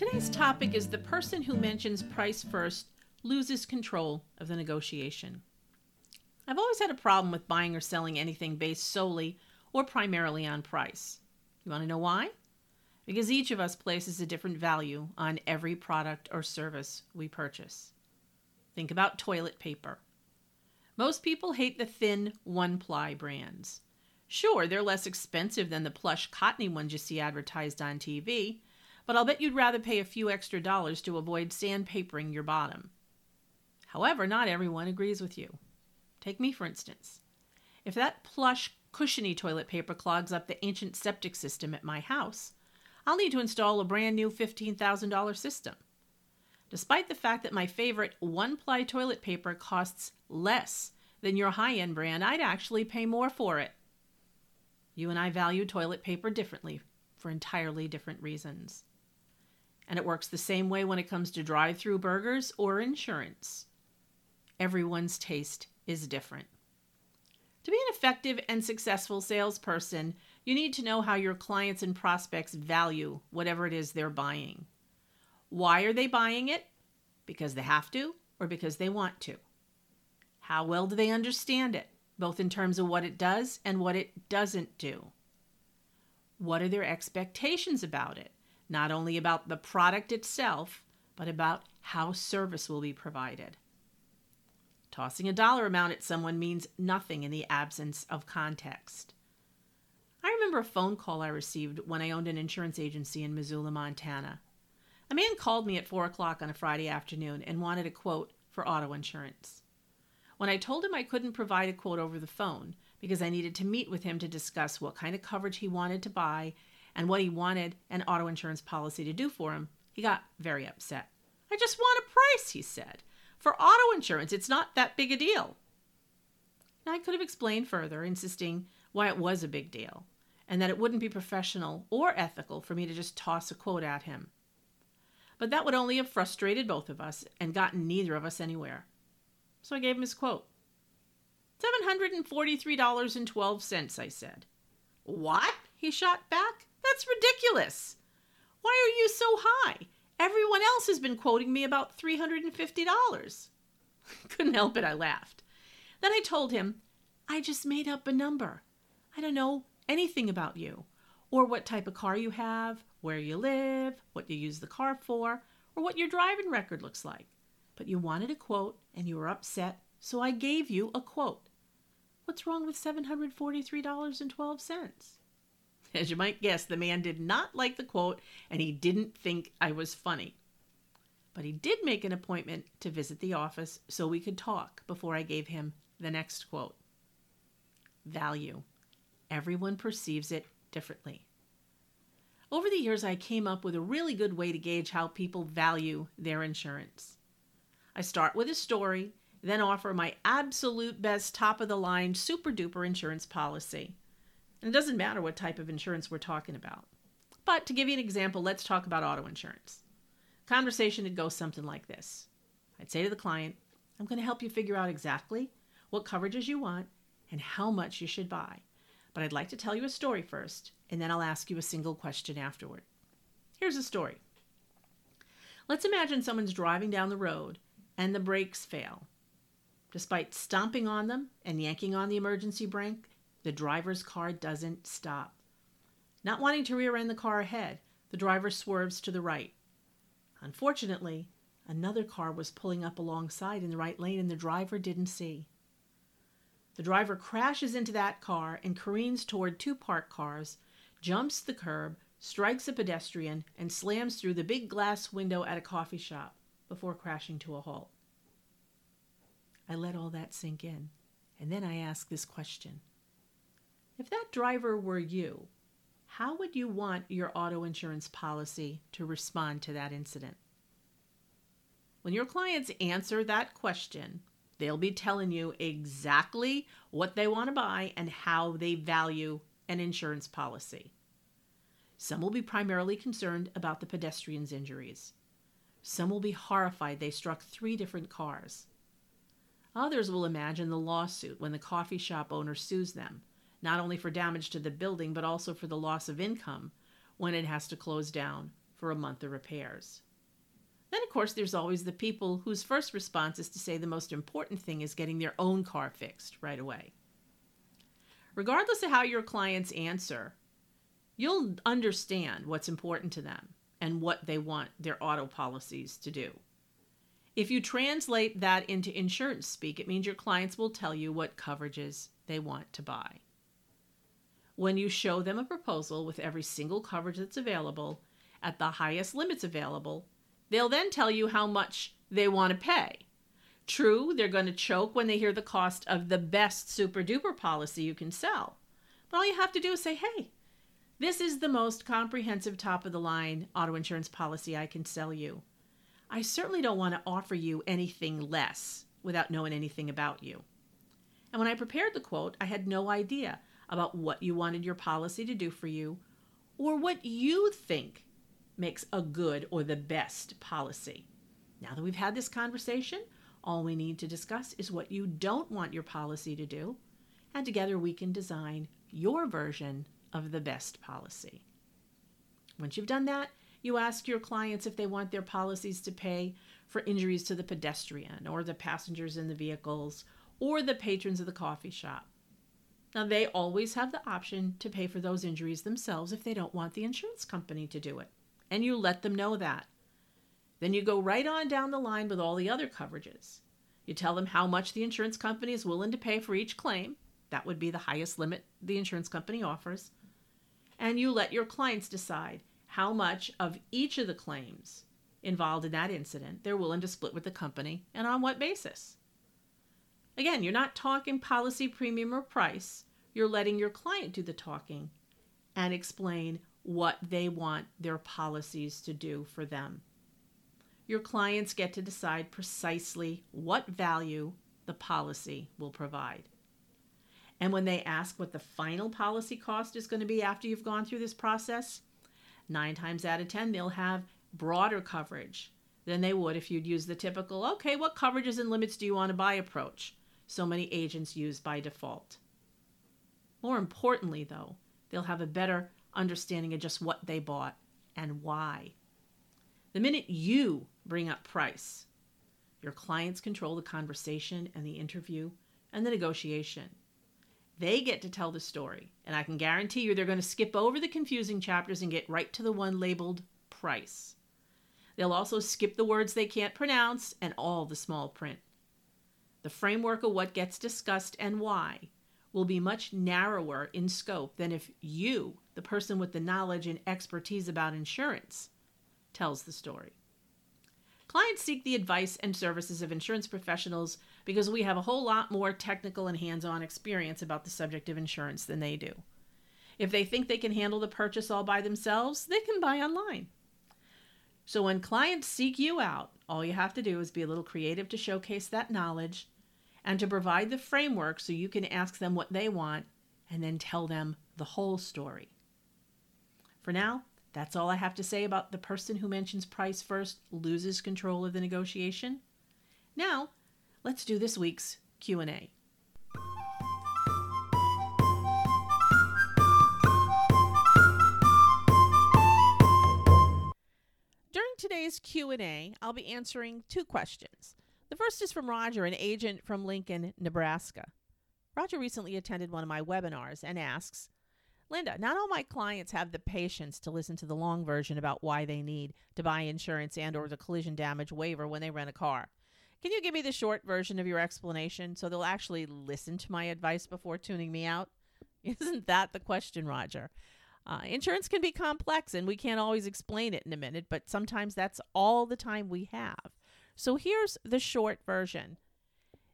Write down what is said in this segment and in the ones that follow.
Today's topic is the person who mentions price first loses control of the negotiation. I've always had a problem with buying or selling anything based solely or primarily on price. You want to know why? Because each of us places a different value on every product or service we purchase. Think about toilet paper. Most people hate the thin, one ply brands. Sure, they're less expensive than the plush, cottony ones you see advertised on TV, but I'll bet you'd rather pay a few extra dollars to avoid sandpapering your bottom. However, not everyone agrees with you. Take me, for instance. If that plush, cushiony toilet paper clogs up the ancient septic system at my house, I'll need to install a brand new $15,000 system. Despite the fact that my favorite one ply toilet paper costs less than your high end brand, I'd actually pay more for it. You and I value toilet paper differently for entirely different reasons. And it works the same way when it comes to drive through burgers or insurance. Everyone's taste is different. To be an effective and successful salesperson, you need to know how your clients and prospects value whatever it is they're buying. Why are they buying it? Because they have to or because they want to? How well do they understand it, both in terms of what it does and what it doesn't do? What are their expectations about it? Not only about the product itself, but about how service will be provided. Tossing a dollar amount at someone means nothing in the absence of context. I remember a phone call I received when I owned an insurance agency in Missoula, Montana. A man called me at 4 o'clock on a Friday afternoon and wanted a quote for auto insurance. When I told him I couldn't provide a quote over the phone because I needed to meet with him to discuss what kind of coverage he wanted to buy and what he wanted an auto insurance policy to do for him, he got very upset. I just want a price, he said. For auto insurance, it's not that big a deal. Now, I could have explained further, insisting why it was a big deal, and that it wouldn't be professional or ethical for me to just toss a quote at him. But that would only have frustrated both of us and gotten neither of us anywhere. So I gave him his quote. $743.12, I said. What? He shot back. That's ridiculous. Why are you so high? Everyone else has been quoting me about $350. Couldn't help it, I laughed. Then I told him, I just made up a number. I don't know anything about you, or what type of car you have, where you live, what you use the car for, or what your driving record looks like. But you wanted a quote and you were upset, so I gave you a quote. What's wrong with $743.12? As you might guess, the man did not like the quote and he didn't think I was funny. But he did make an appointment to visit the office so we could talk before I gave him the next quote. Value. Everyone perceives it differently. Over the years, I came up with a really good way to gauge how people value their insurance. I start with a story, then offer my absolute best top of the line super duper insurance policy. And it doesn't matter what type of insurance we're talking about. But to give you an example, let's talk about auto insurance. Conversation would go something like this I'd say to the client, I'm going to help you figure out exactly what coverages you want and how much you should buy. But I'd like to tell you a story first, and then I'll ask you a single question afterward. Here's a story. Let's imagine someone's driving down the road and the brakes fail. Despite stomping on them and yanking on the emergency brake, the driver's car doesn't stop. Not wanting to rear end the car ahead, the driver swerves to the right. Unfortunately, another car was pulling up alongside in the right lane and the driver didn't see. The driver crashes into that car and careens toward two parked cars, jumps the curb, strikes a pedestrian, and slams through the big glass window at a coffee shop before crashing to a halt. I let all that sink in, and then I ask this question if that driver were you, how would you want your auto insurance policy to respond to that incident? When your clients answer that question, they'll be telling you exactly what they want to buy and how they value an insurance policy. Some will be primarily concerned about the pedestrian's injuries. Some will be horrified they struck three different cars. Others will imagine the lawsuit when the coffee shop owner sues them not only for damage to the building, but also for the loss of income when it has to close down for a month of repairs. Then, of course, there's always the people whose first response is to say the most important thing is getting their own car fixed right away. Regardless of how your clients answer, you'll understand what's important to them and what they want their auto policies to do. If you translate that into insurance speak, it means your clients will tell you what coverages they want to buy. When you show them a proposal with every single coverage that's available at the highest limits available, they'll then tell you how much they want to pay. True, they're going to choke when they hear the cost of the best super duper policy you can sell. But all you have to do is say, hey, this is the most comprehensive top of the line auto insurance policy I can sell you. I certainly don't want to offer you anything less without knowing anything about you. And when I prepared the quote, I had no idea about what you wanted your policy to do for you or what you think makes a good or the best policy. Now that we've had this conversation, all we need to discuss is what you don't want your policy to do, and together we can design your version of the best policy. Once you've done that, you ask your clients if they want their policies to pay for injuries to the pedestrian or the passengers in the vehicles or the patrons of the coffee shop. Now, they always have the option to pay for those injuries themselves if they don't want the insurance company to do it. And you let them know that. Then you go right on down the line with all the other coverages. You tell them how much the insurance company is willing to pay for each claim. That would be the highest limit the insurance company offers. And you let your clients decide how much of each of the claims involved in that incident they're willing to split with the company and on what basis. Again, you're not talking policy premium or price. You're letting your client do the talking and explain what they want their policies to do for them. Your clients get to decide precisely what value the policy will provide. And when they ask what the final policy cost is going to be after you've gone through this process, nine times out of 10, they'll have broader coverage than they would if you'd use the typical, okay, what coverages and limits do you want to buy approach so many agents use by default. More importantly, though, they'll have a better understanding of just what they bought and why. The minute you bring up price, your clients control the conversation and the interview and the negotiation. They get to tell the story, and I can guarantee you they're going to skip over the confusing chapters and get right to the one labeled price. They'll also skip the words they can't pronounce and all the small print. The framework of what gets discussed and why will be much narrower in scope than if you, the person with the knowledge and expertise about insurance, tells the story. Clients seek the advice and services of insurance professionals because we have a whole lot more technical and hands on experience about the subject of insurance than they do. If they think they can handle the purchase all by themselves, they can buy online. So when clients seek you out, all you have to do is be a little creative to showcase that knowledge and to provide the framework so you can ask them what they want and then tell them the whole story. For now, that's all I have to say about the person who mentions price first loses control of the negotiation. Now, let's do this week's Q&A. Today's Q&A, I'll be answering two questions. The first is from Roger, an agent from Lincoln, Nebraska. Roger recently attended one of my webinars and asks, Linda, not all my clients have the patience to listen to the long version about why they need to buy insurance and or the collision damage waiver when they rent a car. Can you give me the short version of your explanation so they'll actually listen to my advice before tuning me out? Isn't that the question, Roger? Uh, insurance can be complex and we can't always explain it in a minute, but sometimes that's all the time we have. So here's the short version.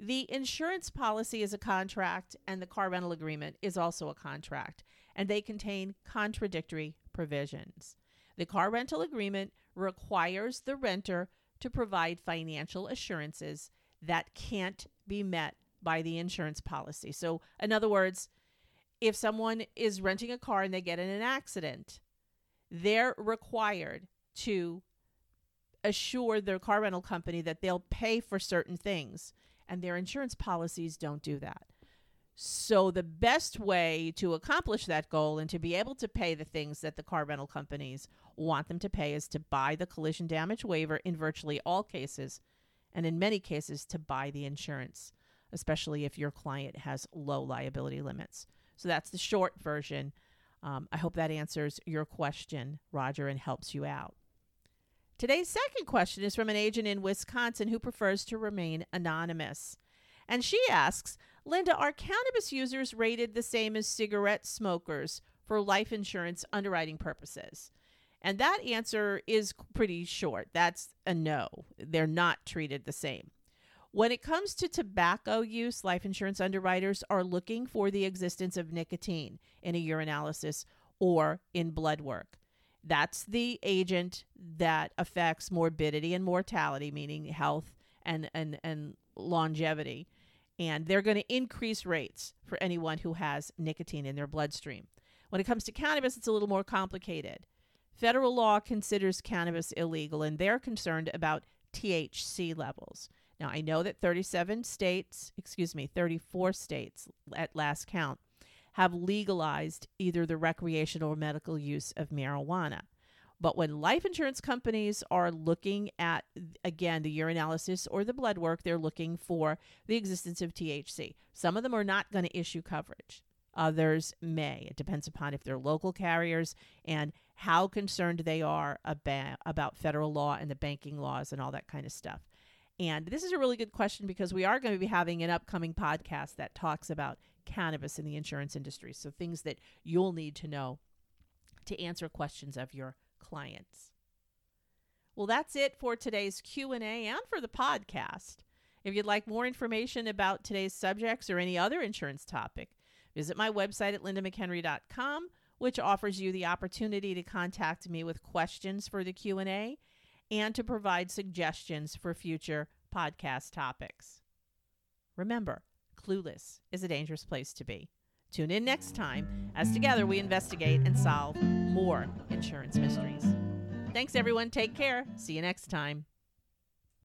The insurance policy is a contract, and the car rental agreement is also a contract and they contain contradictory provisions. The car rental agreement requires the renter to provide financial assurances that can't be met by the insurance policy. So, in other words, if someone is renting a car and they get in an accident, they're required to assure their car rental company that they'll pay for certain things, and their insurance policies don't do that. So, the best way to accomplish that goal and to be able to pay the things that the car rental companies want them to pay is to buy the collision damage waiver in virtually all cases, and in many cases, to buy the insurance, especially if your client has low liability limits. So, that's the short version. Um, I hope that answers your question, Roger, and helps you out. Today's second question is from an agent in Wisconsin who prefers to remain anonymous. And she asks Linda, are cannabis users rated the same as cigarette smokers for life insurance underwriting purposes? And that answer is pretty short. That's a no. They're not treated the same. When it comes to tobacco use, life insurance underwriters are looking for the existence of nicotine in a urinalysis or in blood work. That's the agent that affects morbidity and mortality, meaning health and, and, and longevity and they're going to increase rates for anyone who has nicotine in their bloodstream. When it comes to cannabis, it's a little more complicated. Federal law considers cannabis illegal, and they're concerned about THC levels. Now, I know that 37 states, excuse me, 34 states at last count, have legalized either the recreational or medical use of marijuana. But when life insurance companies are looking at, again, the urinalysis or the blood work, they're looking for the existence of THC. Some of them are not going to issue coverage. Others may. It depends upon if they're local carriers and how concerned they are about, about federal law and the banking laws and all that kind of stuff. And this is a really good question because we are going to be having an upcoming podcast that talks about cannabis in the insurance industry. So things that you'll need to know to answer questions of your clients. Well, that's it for today's Q&A and for the podcast. If you'd like more information about today's subjects or any other insurance topic, visit my website at lindamchenry.com, which offers you the opportunity to contact me with questions for the Q&A and to provide suggestions for future podcast topics. Remember, clueless is a dangerous place to be. Tune in next time as together we investigate and solve more insurance mysteries. Thanks, everyone. Take care. See you next time.